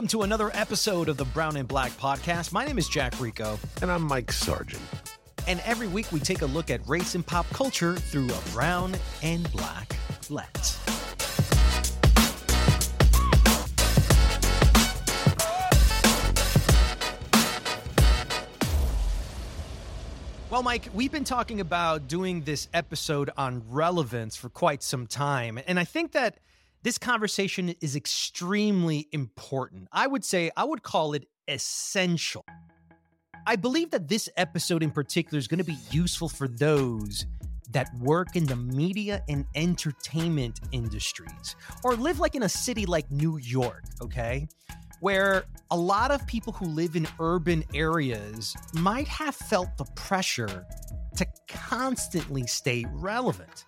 Welcome to another episode of the Brown and Black podcast. My name is Jack Rico. And I'm Mike Sargent. And every week we take a look at race and pop culture through a brown and black lens. Well, Mike, we've been talking about doing this episode on relevance for quite some time. And I think that this conversation is extremely important. I would say, I would call it essential. I believe that this episode in particular is going to be useful for those that work in the media and entertainment industries or live like in a city like New York, okay? Where a lot of people who live in urban areas might have felt the pressure to constantly stay relevant.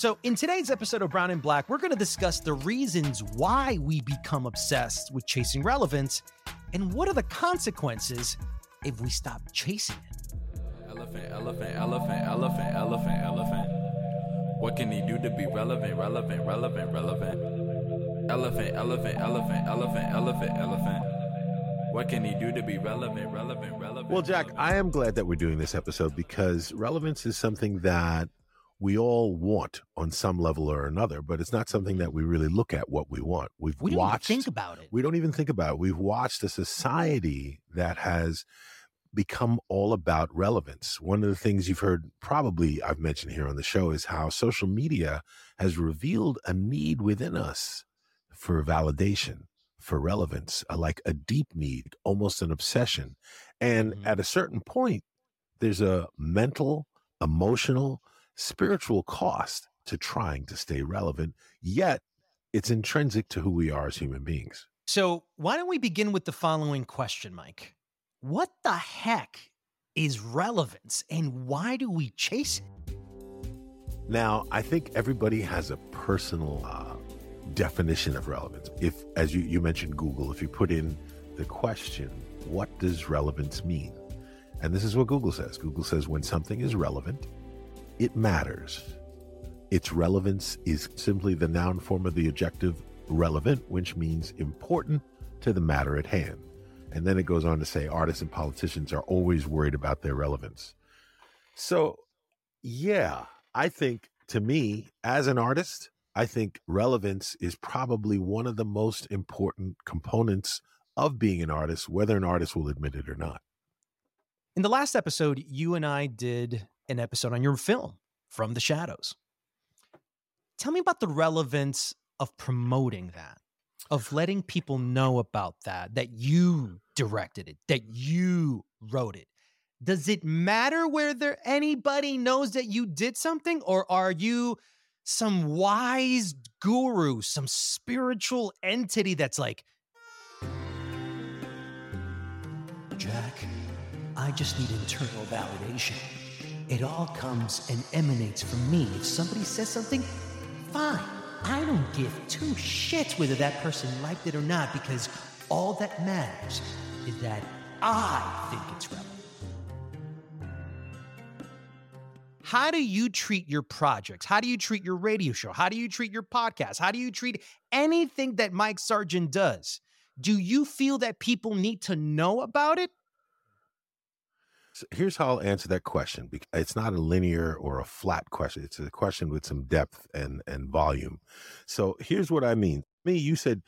So, in today's episode of Brown and Black, we're going to discuss the reasons why we become obsessed with chasing relevance and what are the consequences if we stop chasing it. Elephant, elephant, elephant, elephant, elephant, elephant. What can he do to be relevant, relevant, relevant, relevant? Elephant, elephant, elephant, elephant, elephant, elephant. What can he do to be relevant, relevant, relevant? Well, Jack, I am glad that we're doing this episode because relevance is something that we all want on some level or another, but it's not something that we really look at what we want. We've We don't watched even think about it. we don't even think about it. We've watched a society that has become all about relevance. One of the things you've heard probably I've mentioned here on the show is how social media has revealed a need within us for validation, for relevance, a, like a deep need, almost an obsession. And Mhm. at a certain point, there's a mental, emotional, spiritual cost to trying to stay relevant, yet it's intrinsic to who we are as human beings. So, why don't we begin with the following question, Mike? What the heck is relevance and why do we chase it? Now, I think everybody has a personal uh, definition of relevance. If, as you, you mentioned, Google, if you put in the question, what does relevance mean? And this is what Google says Google says when something is relevant, it matters. Its relevance is simply the noun form of the adjective relevant, which means important to the matter at hand. And then it goes on to say artists and politicians are always worried about their relevance. So, yeah, I think to me, as an artist, I think relevance is probably one of the most important components of being an artist, whether an artist will admit it or not. In the last episode, you and I did an episode on your film, From the Shadows. Tell me about the relevance of promoting that, of letting people know about that, that you directed it, that you wrote it. Does it matter whether anybody knows that you did something, or are you some wise guru, some spiritual entity that's like, Jack, I just need internal validation. It all comes and emanates from me. If somebody says something, fine. I don't give two shits whether that person liked it or not because all that matters is that I think it's relevant. how do you treat your projects? How do you treat your radio show? How do you treat your podcast? How do you treat anything that Mike Sargent does? Do you feel that people need to know about it? So here's how I'll answer that question. It's not a linear or a flat question. It's a question with some depth and and volume. So here's what I mean. Me, you said,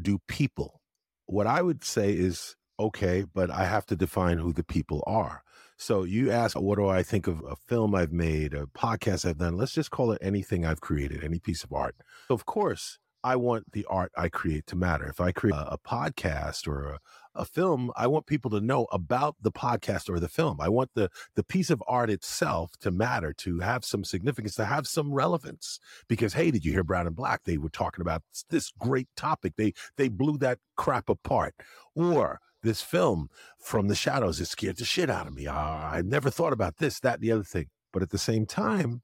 do people? What I would say is okay, but I have to define who the people are. So you ask, what do I think of a film I've made, a podcast I've done? Let's just call it anything I've created, any piece of art. So of course, I want the art I create to matter. If I create a, a podcast or a, a film, I want people to know about the podcast or the film. I want the the piece of art itself to matter, to have some significance, to have some relevance. Because hey, did you hear Brown and Black? They were talking about this great topic. They they blew that crap apart. Or this film from the shadows. It scared the shit out of me. I, I never thought about this, that, and the other thing. But at the same time,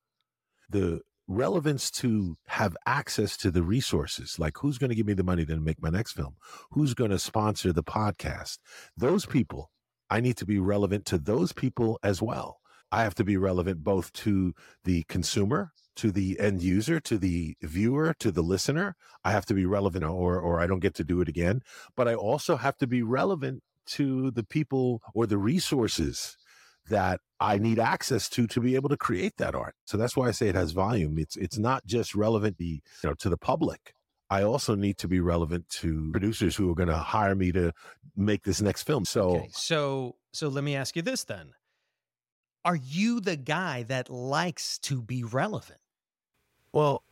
the relevance to have access to the resources like who's going to give me the money to make my next film? Who's going to sponsor the podcast? Those people i need to be relevant to those people as well. I have to be relevant both to the consumer to the end user to the viewer to the listener. I have to be relevant or or i don't get to do it again. But i also have to be relevant to the people or the resources that I need access to to be able to create that art. So that's why I say it has volume. It's it's not just relevant the, you know to the public. I also need to be relevant to producers who are going to hire me to make this next film. So okay, so so let me ask you this then. Are you the guy that likes to be relevant? Well,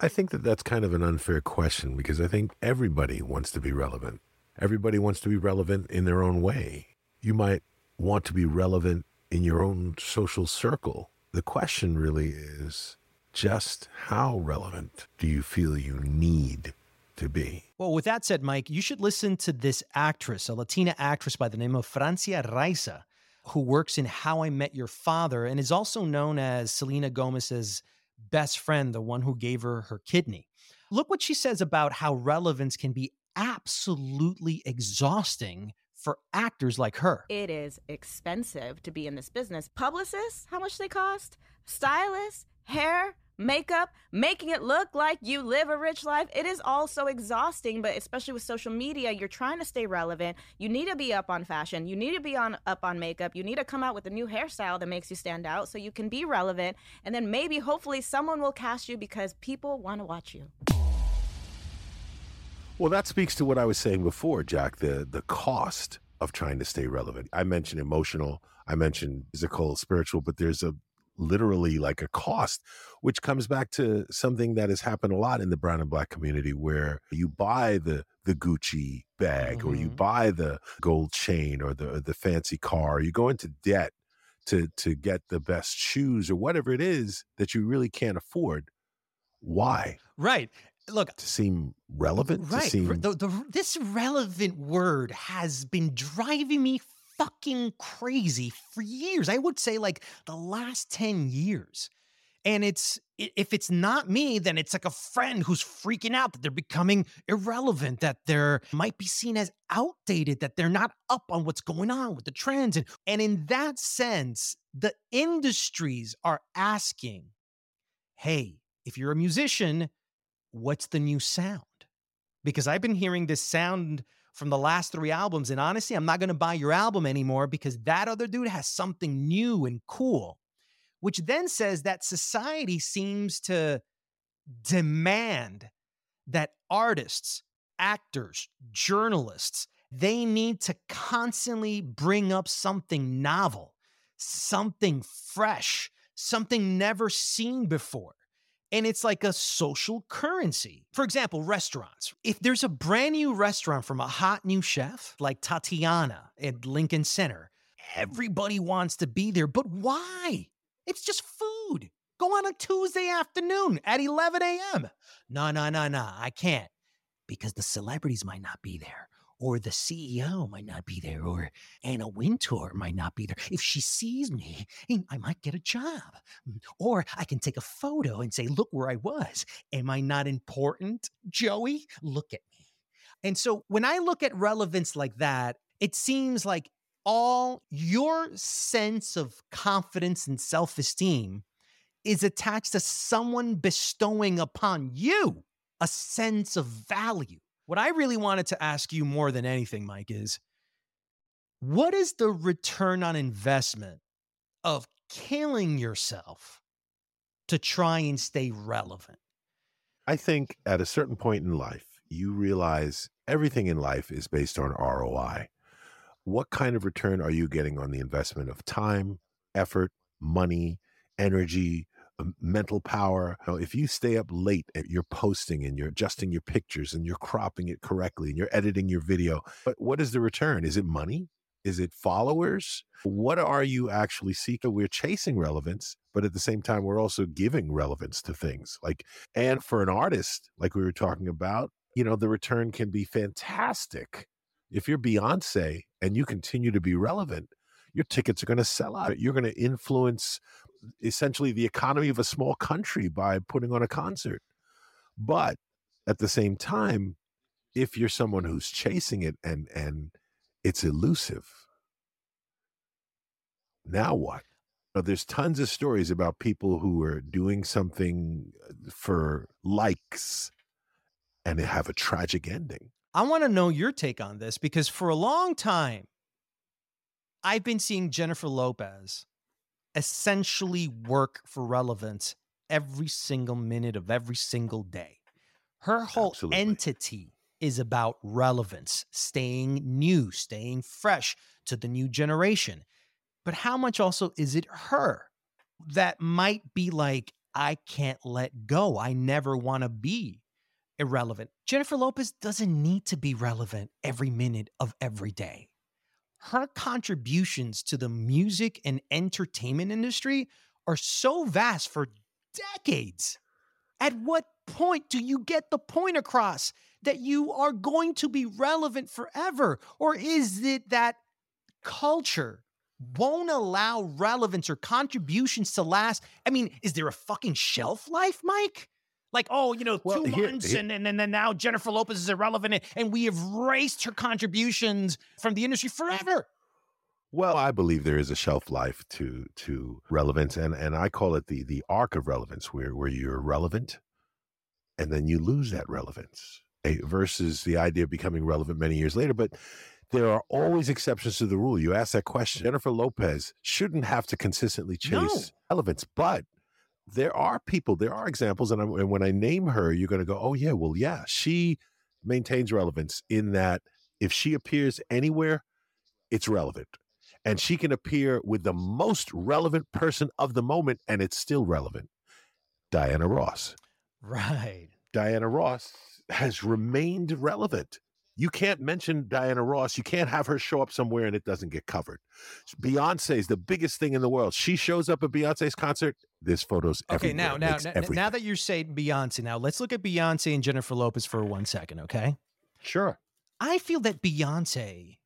I think that that's kind of an unfair question because I think everybody wants to be relevant. Everybody wants to be relevant in their own way. You might want to be relevant in your own social circle. The question really is just how relevant do you feel you need to be? Well, with that said, Mike, you should listen to this actress, a Latina actress by the name of Francia Raisa, who works in How I Met Your Father and is also known as Selena Gomez's best friend, the one who gave her her kidney. Look what she says about how relevance can be absolutely exhausting for actors like her. It is expensive to be in this business. Publicists, how much they cost? Stylists, hair, makeup, making it look like you live a rich life. It is all so exhausting, but especially with social media, you're trying to stay relevant. You need to be up on fashion. You need to be on up on makeup. You need to come out with a new hairstyle that makes you stand out so you can be relevant. And then maybe hopefully someone will cast you because people want to watch you. Well, that speaks to what I was saying before, Jack, the the cost of trying to stay relevant. I mentioned emotional, I mentioned physical, spiritual, but there's a literally like a cost, which comes back to something that has happened a lot in the brown and black community where you buy the the Gucci bag mm-hmm. or you mm-hmm. buy the gold chain or the the fancy car, you go into debt to to get the best shoes or whatever it is that you really can't afford. Why? Right look to seem relevant right seem... the, the, this relevant word has been driving me fucking crazy for years. I would say like the last 10 years. And it's if it's not me then it's like a friend who's freaking out that they're becoming irrelevant that they're might be seen as outdated that they're not up on what's going on with the trends. And and in that sense the industries are asking hey if you're a musician what's the new sound? Because I've been hearing this sound from the last three albums, and honestly, I'm not going to buy your album anymore because that other dude has something new and cool. Which then says that society seems to demand that artists, actors, journalists, they need to constantly bring up something novel, something fresh, something never seen before and it's like a social currency. For example, restaurants. If there's a brand new restaurant from a hot new chef like Tatiana at Lincoln Center, everybody wants to be there. But why? It's just food. Go on a Tuesday afternoon at 11 a.m. No, no, no, no, I can't because the celebrities might not be there or the CEO might not be there, or Anna Wintour might not be there. If she sees me, I might get a job. Mm, or I can take a photo and say, Look where I was. Am I not important, Joey? Look at me. And so when I look at relevance like that, it seems like all your sense of confidence and self esteem is attached to someone bestowing upon you a sense of value. What I really wanted to ask you more than anything, Mike, is what is the return on investment of killing yourself to try and stay relevant? I think at a certain point in life, you realize everything in life is based on ROI. What kind of return are you getting on the investment of time, effort, money, energy, mental power. You know, if you stay up late, you're posting and you're adjusting your pictures and you're cropping it correctly and you're editing your video. But what is the return? Is it money? Is it followers? What are you actually seeking? We're chasing relevance, but at the same time, we're also giving relevance to things. Like, and for an artist, like we were talking about, you know, the return can be fantastic If you're Beyonce and you continue to be relevant, your tickets are going to sell out. You're going to influence essentially the economy of a small country by putting on a concert. But at the same time, if you're someone who's chasing it and and it's elusive, now what? There's tons of stories about people who are doing something uh, for likes and they have a tragic ending. I want to know your take on this because for a long time, I've been seeing Jennifer Lopez essentially work for relevance every single minute of every single day. Her whole Absolutely. entity is about relevance, staying new, staying fresh to the new generation. But how much also is it her that might be like, I can't let go. I never want to be irrelevant. Jennifer Lopez doesn't need to be relevant every minute of every day her contributions to the music and entertainment industry are so vast for decades. At what point do you get the point across that you are going to be relevant forever? Or is it that culture won't allow relevance or contributions to last? I mean, is there a fucking shelf life, Mike? Like, oh, you know, well, two here, months, here. And, and, and then now Jennifer Lopez is irrelevant, and we have erased her contributions from the industry forever. Well, I believe there is a shelf life to to relevance, and and I call it the the arc of relevance, where where you're relevant, and then you lose that relevance, eh, versus the idea of becoming relevant many years later. But there are always exceptions to the rule. You ask that question. Jennifer Lopez shouldn't have to consistently chase no. relevance, but there are people, there are examples, and, and when I name her, you're going to go, oh yeah, well yeah, she maintains relevance in that if she appears anywhere, it's relevant, and she can appear with the most relevant person of the moment, and it's still relevant. Diana Ross, right? Diana Ross has remained relevant you can't mention Diana Ross. You can't have her show up somewhere and it doesn't get covered. Beyonce is the biggest thing in the world. She shows up at Beyonce's concert. There's photos. Okay, now, now, now, now that you're saying Beyonce, now let's look at Beyonce and Jennifer Lopez for one second, okay? Sure. I feel that Beyonce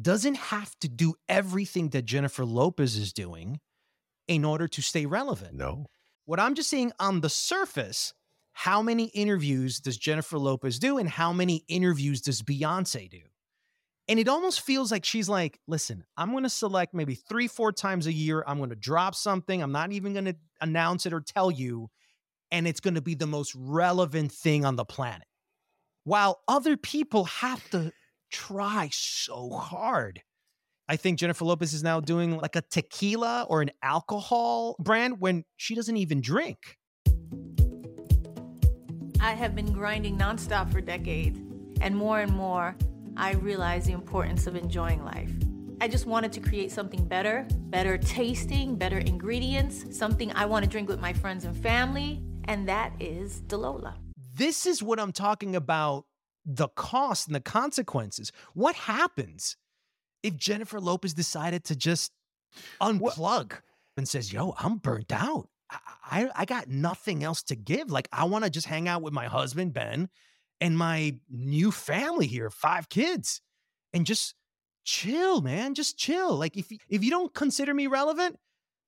doesn't have to do everything that Jennifer Lopez is doing in order to stay relevant. No. What I'm just saying on the surface how many interviews does Jennifer Lopez do and how many interviews does Beyonce do? And it almost feels like she's like, listen, I'm going to select maybe three, four times a year. I'm going to drop something. I'm not even going to announce it or tell you. And it's going to be the most relevant thing on the planet. While other people have to try so hard. I think Jennifer Lopez is now doing like a tequila or an alcohol brand when she doesn't even drink. I have been grinding nonstop for decades, and more and more, I realize the importance of enjoying life. I just wanted to create something better, better tasting, better ingredients, something I want to drink with my friends and family, and that is DeLola. This is what I'm talking about the cost and the consequences. What happens if Jennifer Lopez decided to just unplug and says, Yo, I'm burnt out? I, I got nothing else to give. Like, I want to just hang out with my husband, Ben, and my new family here, five kids, and just chill, man. Just chill. Like, if, if you don't consider me relevant,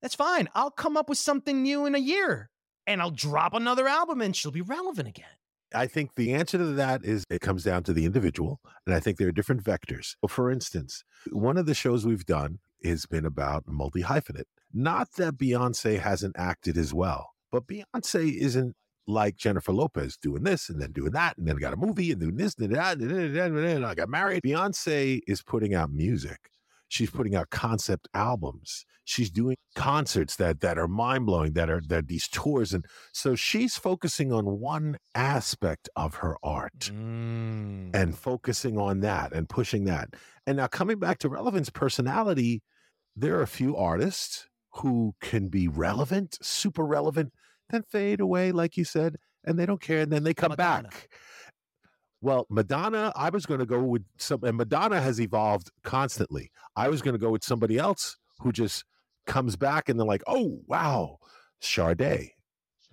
that's fine. I'll come up with something new in a year and I'll drop another album and she'll be relevant again. I think the answer to that is it comes down to the individual. And I think there are different vectors. For instance, one of the shows we've done has been about multi hyphenate. Not that Beyonce hasn't acted as well, but Beyonce isn't like Jennifer Lopez doing this and then doing that and then got a movie and doing this and that and then I got married. Beyonce is putting out music. She's putting out concept albums. She's doing concerts that that are mind blowing. That are that these tours, and so she's focusing on one aspect of her art mm. and focusing on that and pushing that. And now coming back to relevance, personality. There are a few artists who can be relevant, super relevant, then fade away, like you said, and they don't care, and then they come Madonna. back. Well, Madonna, I was going to go with some, and Madonna has evolved constantly. I was going to go with somebody else who just comes back and they're like, oh, wow, Sade.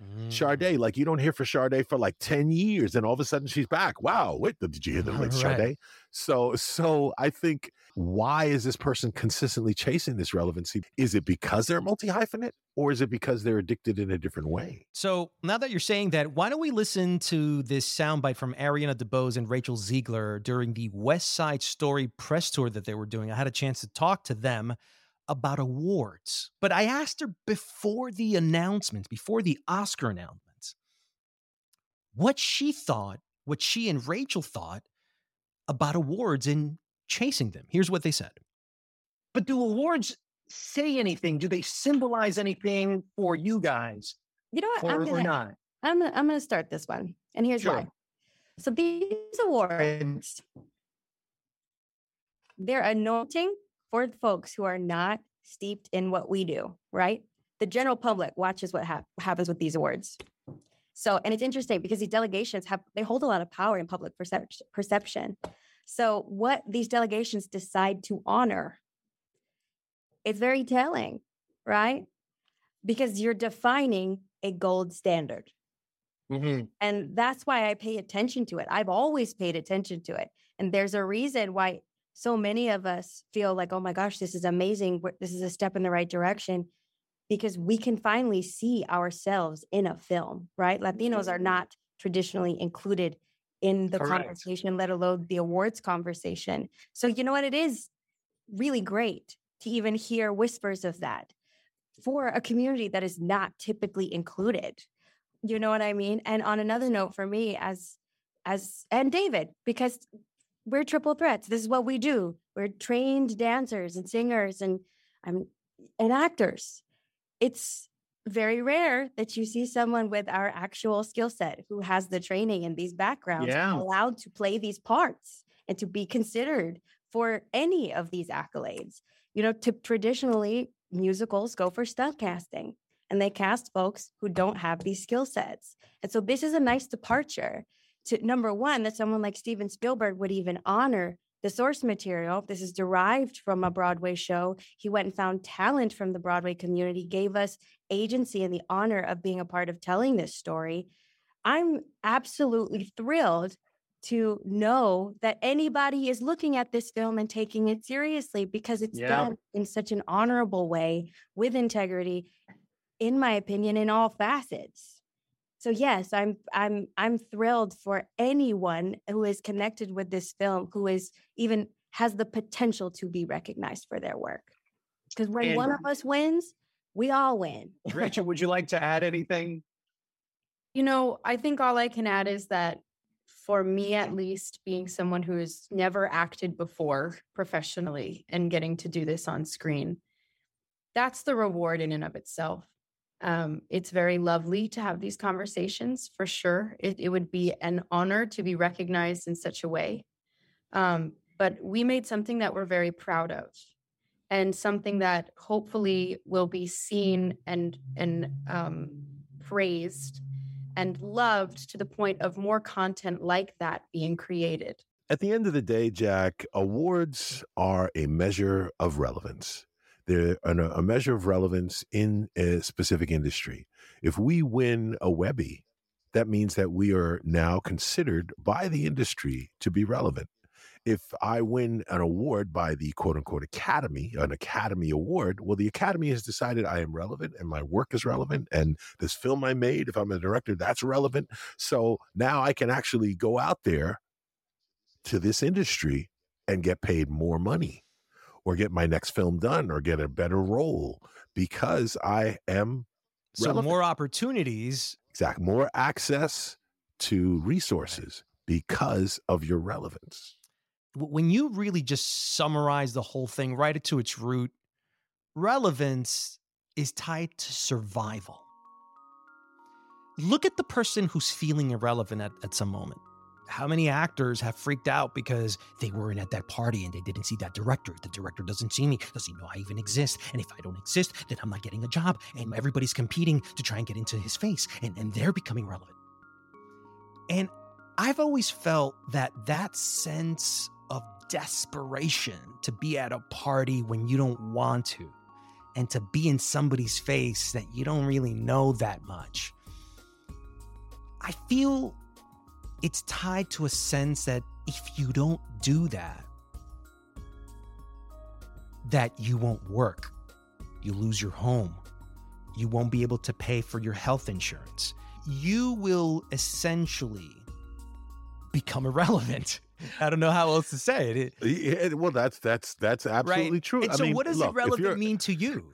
Mm. Sade, like you don't hear for Sade for like 10 years, and all of a sudden she's back. Wow, wait, did you hear the like right. Sade? So, so I think why is this person consistently chasing this relevancy? Is it because they're multi hyphenate, or is it because they're addicted in a different way? So now that you're saying that, why don't we listen to this soundbite from Ariana DeBose and Rachel Zegler during the West Side Story press tour that they were doing? I had a chance to talk to them about awards. But I asked her before the announcements, before the Oscar announcements, what she thought, what she and Rachel thought about awards and chasing them. Here's what they said. But do awards say anything? Do they symbolize anything for you guys? You know what? Or, I'm gonna, or not? I'm gonna, I'm gonna start this one, and here's Sure. why. So these awards, they're anointing for folks who are not steeped in what we do, right? The general public watches what hap- happens with these awards. So, and it's interesting because these delegations have they hold a lot of power in public percep- perception. So, what these delegations decide to honor, it's very telling, right? Because you're defining a gold standard. Mhm. And that's why I pay attention to it. I've always paid attention to it. And there's a reason why so many of us feel like, oh my gosh, this is amazing. This is a step in the right direction because we can finally see ourselves in a film, right? Latinos are not traditionally included in the Correct. conversation, let alone the awards conversation. So, you know what? It is really great to even hear whispers of that for a community that is not typically included. You know what I mean? And on another note, for me, as as and David, because we're triple threats. This is what we do. We're trained dancers and singers and I'm and actors. It's very rare that you see someone with our actual skill set who has the training and these backgrounds Yeah. allowed to play these parts and to be considered for any of these accolades. You know, to traditionally musicals go for stunt casting and they cast folks who don't have these skill sets. And so this is a nice departure to number one, that someone like Steven Spielberg would even honor the source material. This is derived from a Broadway show. He went and found talent from the Broadway community, gave us agency and the honor of being a part of telling this story. I'm absolutely thrilled to know that anybody is looking at this film and taking it seriously because it's Yeah. done in such an honorable way with integrity, in my opinion, in all facets. So yes, I'm I'm I'm thrilled for anyone who is connected with this film who is even has the potential to be recognized for their work. Because when one of us wins, we all win. Rachel, would you like to add anything? You know, I think all I can add is that for me, at least, being someone who has never acted before professionally and getting to do this on screen, that's the reward in and of itself. Um, it's very lovely to have these conversations for sure. It, it would be an honor to be recognized in such a way. Um, but we made something that we're very proud of and something that hopefully will be seen and and um, praised and loved to the point of more content like that being created. At the end of the day, Jack, awards are a measure of relevance. An, a measure of relevance in a specific industry. If we win a Webby, that means that we are now considered by the industry to be relevant. If I win an award by the quote unquote academy, an academy award, well, the academy has decided I am relevant and my work is relevant. And this film I made, if I'm a director, that's relevant. So now I can actually go out there to this industry and get paid more money or get my next film done or get a better role because I am So relevant. more opportunities. exact more access to resources because of your relevance. When you really just summarize the whole thing right to its root, relevance is tied to survival. Look at the person who's feeling irrelevant at, at some moment. How many actors have freaked out because they weren't at that party and they didn't see that director? The director doesn't see me. Does he know I even exist? And if I don't exist, then I'm not getting a job. And everybody's competing to try and get into his face, and, and they're becoming relevant. And I've always felt that that sense of desperation to be at a party when you don't want to and to be in somebody's face that you don't really know that much I feel it's tied to a sense that if you don't do that, that you won't work. You lose your home. You won't be able to pay for your health insurance. You will essentially become irrelevant. I don't know how else to say it. it Yeah, well, that's that's that's absolutely right? true. And I so, mean, what does look, irrelevant mean to you?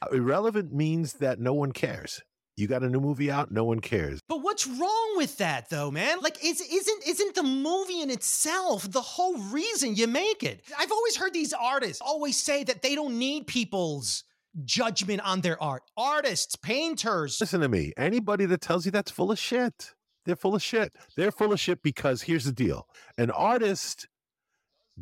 Uh, irrelevant means that no one cares. You got a new movie out, no one cares. But what's wrong with that though, man? Like is isn't isn't the movie in itself the whole reason you make it? I've always heard these artists always say that they don't need people's judgment on their art. Artists, painters. Listen to me. Anybody that tells you that's full of shit, they're full of shit. They're full of shit because here's the deal an artist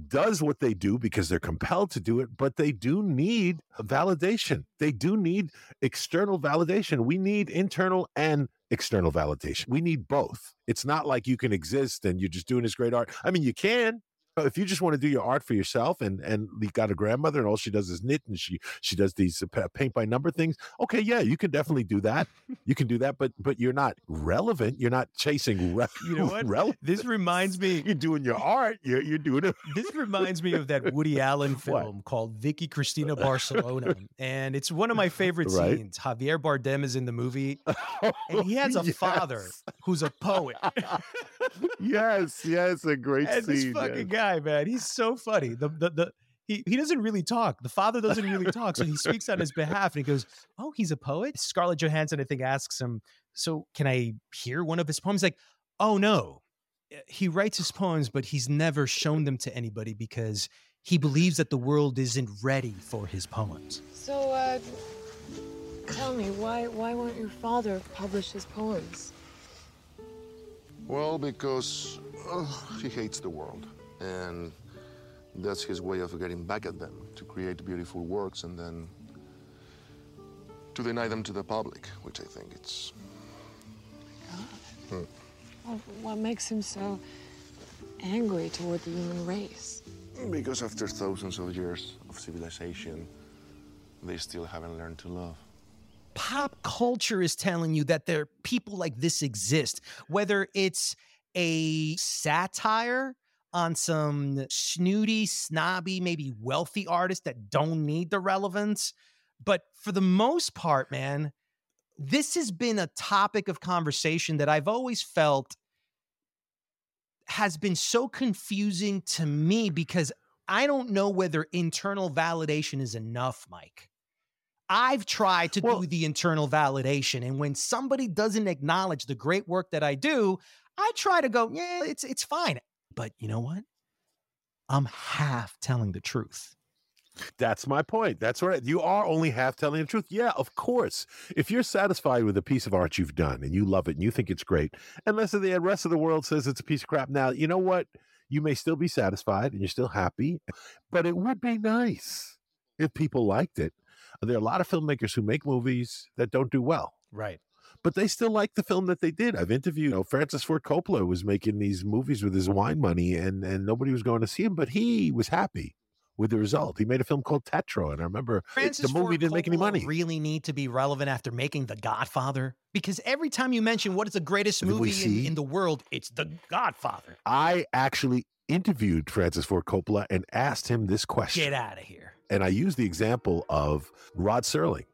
does what they do because they're compelled to do it, but they do need validation. They do need external validation. We need internal and external validation. We need both. It's not like you can exist and you're just doing this great art. I mean, you can. If you just want to do your art for yourself and and you got a grandmother and all she does is knit and she she does these uh, paint by number things, okay, yeah, you can definitely do that. You can do that, but but you're not relevant. You're not chasing re- You know what? This reminds me You're doing your art. You're you're doing it. this reminds me of that Woody Allen film called Vicky Cristina Barcelona. And it's one of my favorite Right. scenes. Javier Bardem is in the movie and he has a father who's a poet. yes, yes, a great and this scene. fucking yes. guy, man, he's so funny. The the the he, he doesn't really talk. The father doesn't really talk. So he speaks on his behalf and he goes, Oh, he's a poet? Scarlett Johansson, I think, asks him, So can I hear one of his poems? Like, oh no. Uh, He writes his poems, but he's never shown them to anybody because he believes that the world isn't ready for his poems. So, uh, tell me, why why won't your father publish his poems? Well, because uh, he hates the world. And that's his way of getting back at them to create beautiful works and then to deny them to the public, which I think it's. Hmm. Well, what makes him so angry toward the human race? Because after thousands of years of civilization, they still haven't learned to love. pop culture is telling you that there people like this exist, whether it's a satire on some snooty, snobby, maybe wealthy artists that don't need the relevance. But for the most part, man, this has been a topic of conversation that I've always felt has been so confusing to me because I don't know whether internal validation is enough, Mike. I've tried to do the internal validation, and when somebody doesn't acknowledge the great work that I do, I try to go, yeah, it's it's fine. But you know what? I'm half telling the truth. That's my point. That's right. You are only half telling the truth. Yeah, of course. If you're satisfied with a piece of art you've done and you love it and you think it's great, unless the rest of the world says it's a piece of crap, now, you know what? You may still be satisfied and you're still happy, but it would be nice if people liked it. There are a lot of filmmakers who make movies that don't do well. Right. But they still like the film that they did. I've interviewed, you know, Francis Ford Coppola was making these movies with his wine money and and nobody was going to see him, but he was happy with the result. He made a film called Tetro, and I remember Francis the movie Ford didn't make any money. Really need to be relevant after making The Godfather because every time you mention what is the greatest movie in, in the world, it's The Godfather. I actually interviewed Francis Ford Coppola and asked him this question. Get out of here. And I used the example of Rod Serling,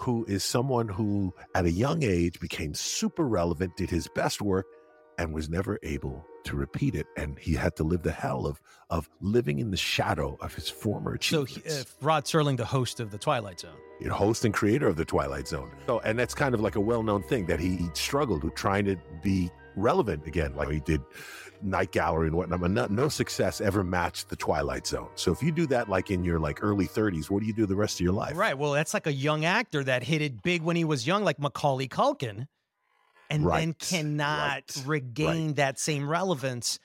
who is someone who, at a young age, became super relevant, did his best work, and was never able to repeat it. And he had to live the hell of of living in the shadow of his former So achievements. he, uh, Rod Serling, the host of The Twilight Zone. you know, host and creator of the Twilight Zone. So, and that's kind of like a well-known thing that he, he struggled with trying to be relevant again, like he did Night Gallery and whatnot. But no, no success ever matched the Twilight Zone. So, if you do that like in your like early 30s, what do you do the rest of your life? Right. Well, that's like a young actor that hit it big when he was young, like Macaulay Culkin, and then Right, cannot regain that same relevance.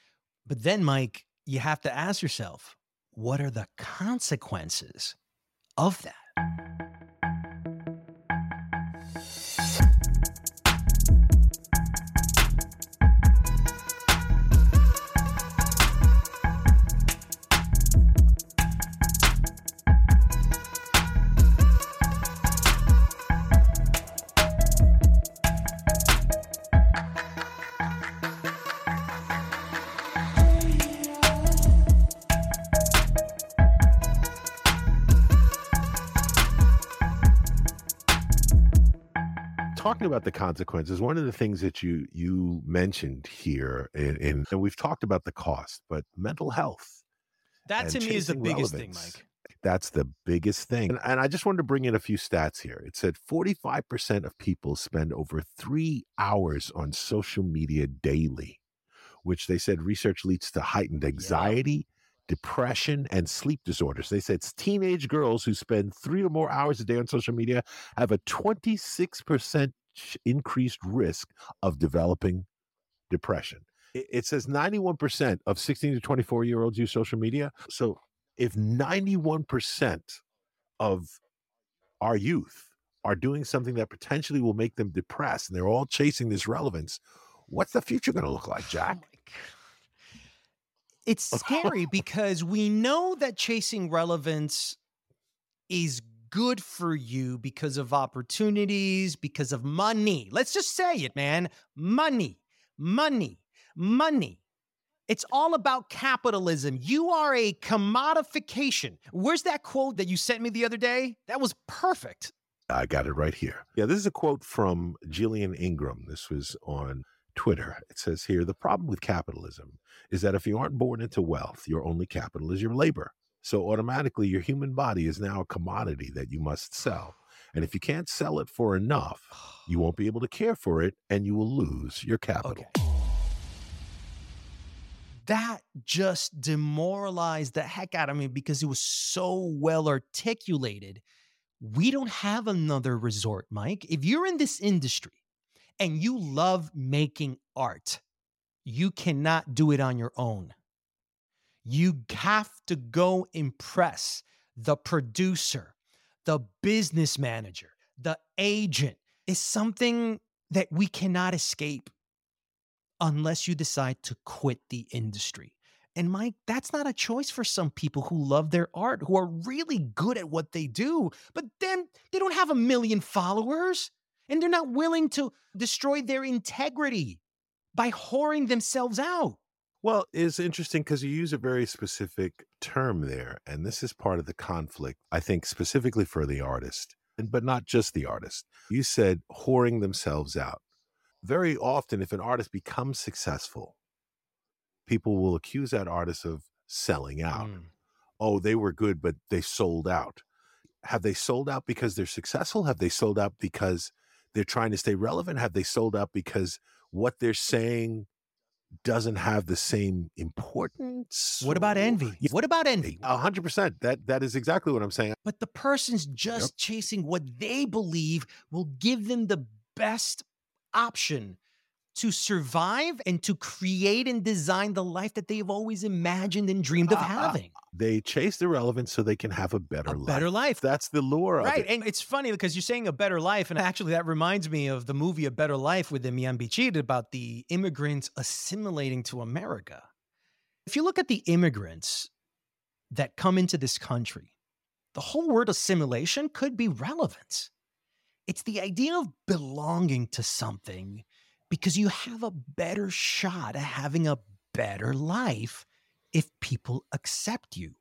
But then, Mike, you have to ask yourself, what are the consequences of that? Talking about the consequences, one of the things that you you mentioned here, in, in and we've talked about the cost, but mental health. That to me is the biggest thing, Mike. That's the biggest thing. And, and I just wanted to bring in a few stats here. It said 45% of people spend over three hours on social media daily, which they said research leads to heightened anxiety, depression, and sleep disorders. They said it's teenage girls who spend three or more hours a day on social media have a 26% ch- increased risk of developing depression. It it says 91% of 16 to 24 year olds use social media. So if 91% of our youth are doing something that potentially will make them depressed and they're all chasing this relevance, what's the future going to look like, oh Jack? It's scary because we know that chasing relevance is good for you because of opportunities, because of money. Let's just say it, man. Money, money, money. It's all about capitalism. You are a commodification. Where's that quote that you sent me the other day? That was perfect. I got it right here. Yeah, this is a quote from Gillian Ingram. This was on Twitter. It says here The problem with capitalism is that if you aren't born into wealth, your only capital is your labor. So automatically, your human body is now a commodity that you must sell. And if you can't sell it for enough, you won't be able to care for it and you will lose your capital. that just demoralized the heck out of me because it was so well articulated. We don't have another resort, Mike. If you're in this industry and you love making art, you cannot do it on your own. You have to go impress the producer, the business manager, the agent. Is something that we cannot escape unless you decide to quit the industry. And Mike, that's not a choice for some people who love their art, who are really good at what they do, but then they don't have a million followers and they're not willing to destroy their integrity by whoring themselves out. Well, it's interesting because you use a very specific term there, and this is part of the conflict, I think, specifically for the artist, and- but not just the artist. You said whoring themselves out. Very often, if an artist becomes successful, people will accuse that artist of selling out. Mm. Oh, they were good, but they sold out. Have they sold out because they're successful? Have they sold out because they're trying to stay relevant? Have they sold out because what they're saying doesn't have the same importance? What about envy? What about envy? A hundred percent. That that is exactly what I'm saying. But the person's just chasing what they believe will give them the best option to survive and to create and design the life that they've always imagined and dreamed of ah, having. They chase the relevance so they can have a better life. better life. That's the lure of Right. it. And it's funny because you're saying a better life. And actually, that reminds me of the movie A Better Life with Demian Bichir about the immigrants assimilating to America. If you look at the immigrants that come into this country, the whole word assimilation could be relevance. It's the idea of belonging to something because you have a better shot at having a better life if people accept you.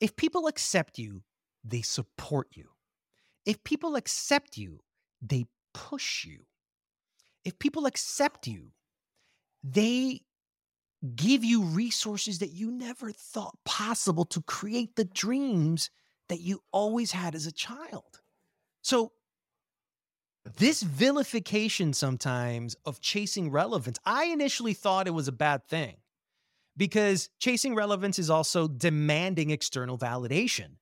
If people accept you, they support you. If people accept you, they push you. If people accept you, they give you resources that you never thought possible to create the dreams that you always had as a child. So, this vilification sometimes of chasing relevance, I initially thought it was a bad thing because chasing relevance is also demanding external validation.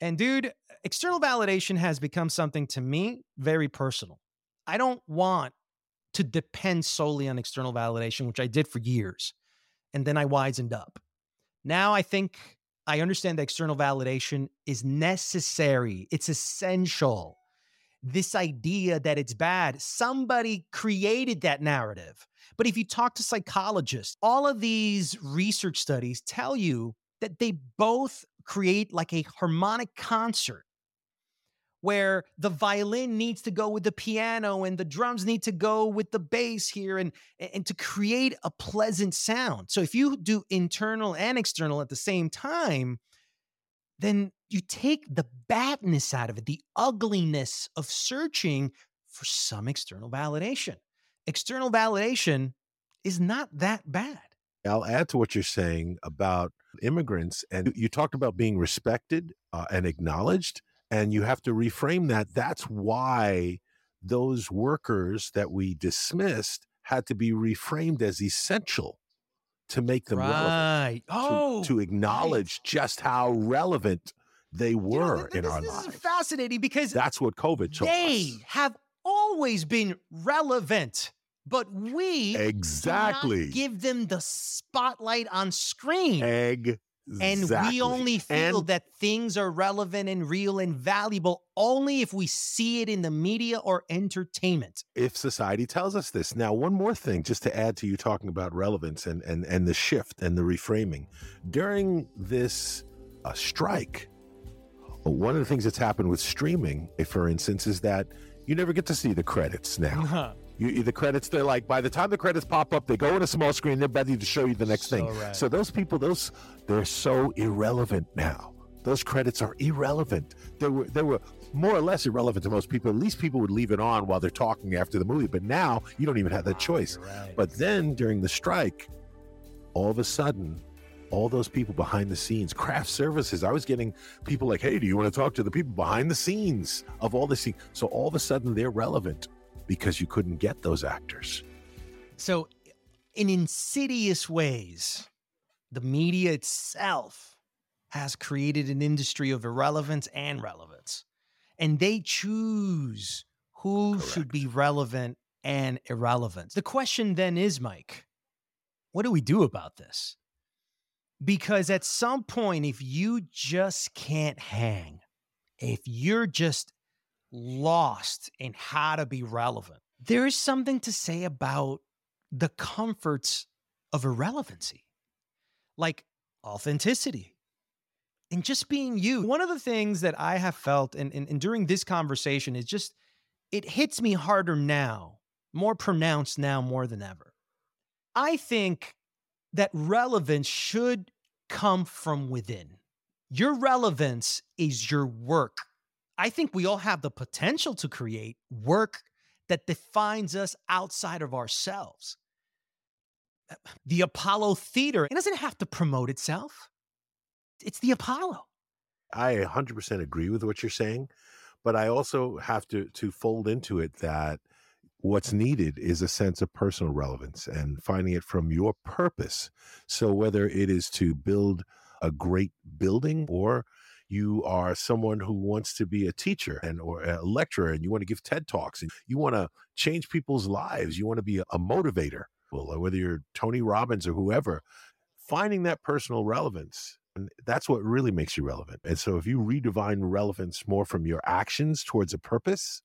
And dude, external validation has become something to me very personal. I don't want to depend solely on external validation, which I did for years. And then I wisened up. Now I think I understand that external validation is necessary, it's essential. This idea that it's bad, somebody created that narrative. But if you talk to psychologists, all of these research studies tell you that they both create like a harmonic concert where the violin needs to go with the piano and the drums need to go with the bass here and and to create a pleasant sound. So if you do internal and external at the same time, then you take the badness out of it, the ugliness of searching for some external validation. External validation is not that bad. I'll add to what you're saying about immigrants. And you talked about being respected uh, and acknowledged. And you have to reframe that. That's why those workers that we dismissed had to be reframed as essential to make them right. relevant. Oh, to, to acknowledge right. just how relevant they were you know, in this, our this lives. Is fascinating because that's what COVID showed They us. have always been relevant, but we exactly give them the spotlight on screen. Egg. And we only feel and, that things are relevant and real and valuable only if we see it in the media or entertainment. If society tells us this. Now, one more thing, just to add to you talking about relevance and and, and the shift and the reframing. During this uh, strike, one of the things that's happened with streaming, eh, for instance, is that you never get to see the credits now. You, the credits, they're like, by the time the credits pop up, they go in a small screen, they're ready to show you the next so thing. Right. So those people, those they're so irrelevant now. Those credits are irrelevant. They were they were more or less irrelevant to most people. At least people would leave it on while they're talking after the movie. But now you don't even have that ah, choice. Right. But then during the strike, all of a sudden, all those people behind the scenes, craft services. I was getting people like, "Hey, do you want to talk to the people behind the scenes of all this?" So all of a sudden, they're relevant because you couldn't get those actors. So, in insidious ways, the media itself has created an industry of irrelevance and relevance. And they choose who Correct. should be relevant and irrelevant. The question then is, Mike, what do we do about this? Because at some point, if you just can't hang, if you're just lost in how to be relevant, there is something to say about the comforts of irrelevancy, like authenticity and just being you. One of the things that I have felt, and, and, and during this conversation, is just it hits me harder now, more pronounced now more than ever. I think that relevance should come from within. Your relevance is your work. I think we all have the potential to create work that defines us outside of ourselves. The Apollo Theater, it doesn't have to promote itself. It's the Apollo. I 100% agree with what you're saying, but I also have to to fold into it that what's needed is a sense of personal relevance and finding it from your purpose. So whether it is to build a great building or you are someone who wants to be a teacher and or a lecturer and you want to give TED Talks and you want to change people's lives, you want to be a motivator, well, whether you're Tony Robbins or whoever, finding that personal relevance. And that's what really makes you relevant. And so if you redefine relevance more from your actions towards a purpose,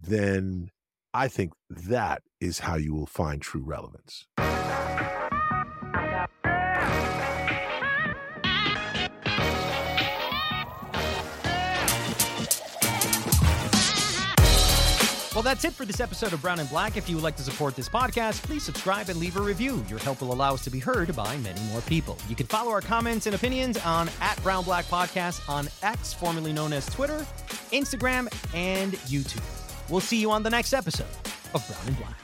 then I think that is how you will find true relevance. Well, that's it for this episode of Brown and Black. If you would like to support this podcast, please subscribe and leave a review. Your help will allow us to be heard by many more people. You can follow our comments and opinions on at Brown Black Podcast on X, formerly known as Twitter, Instagram, and YouTube. We'll see you on the next episode of Brown and Black.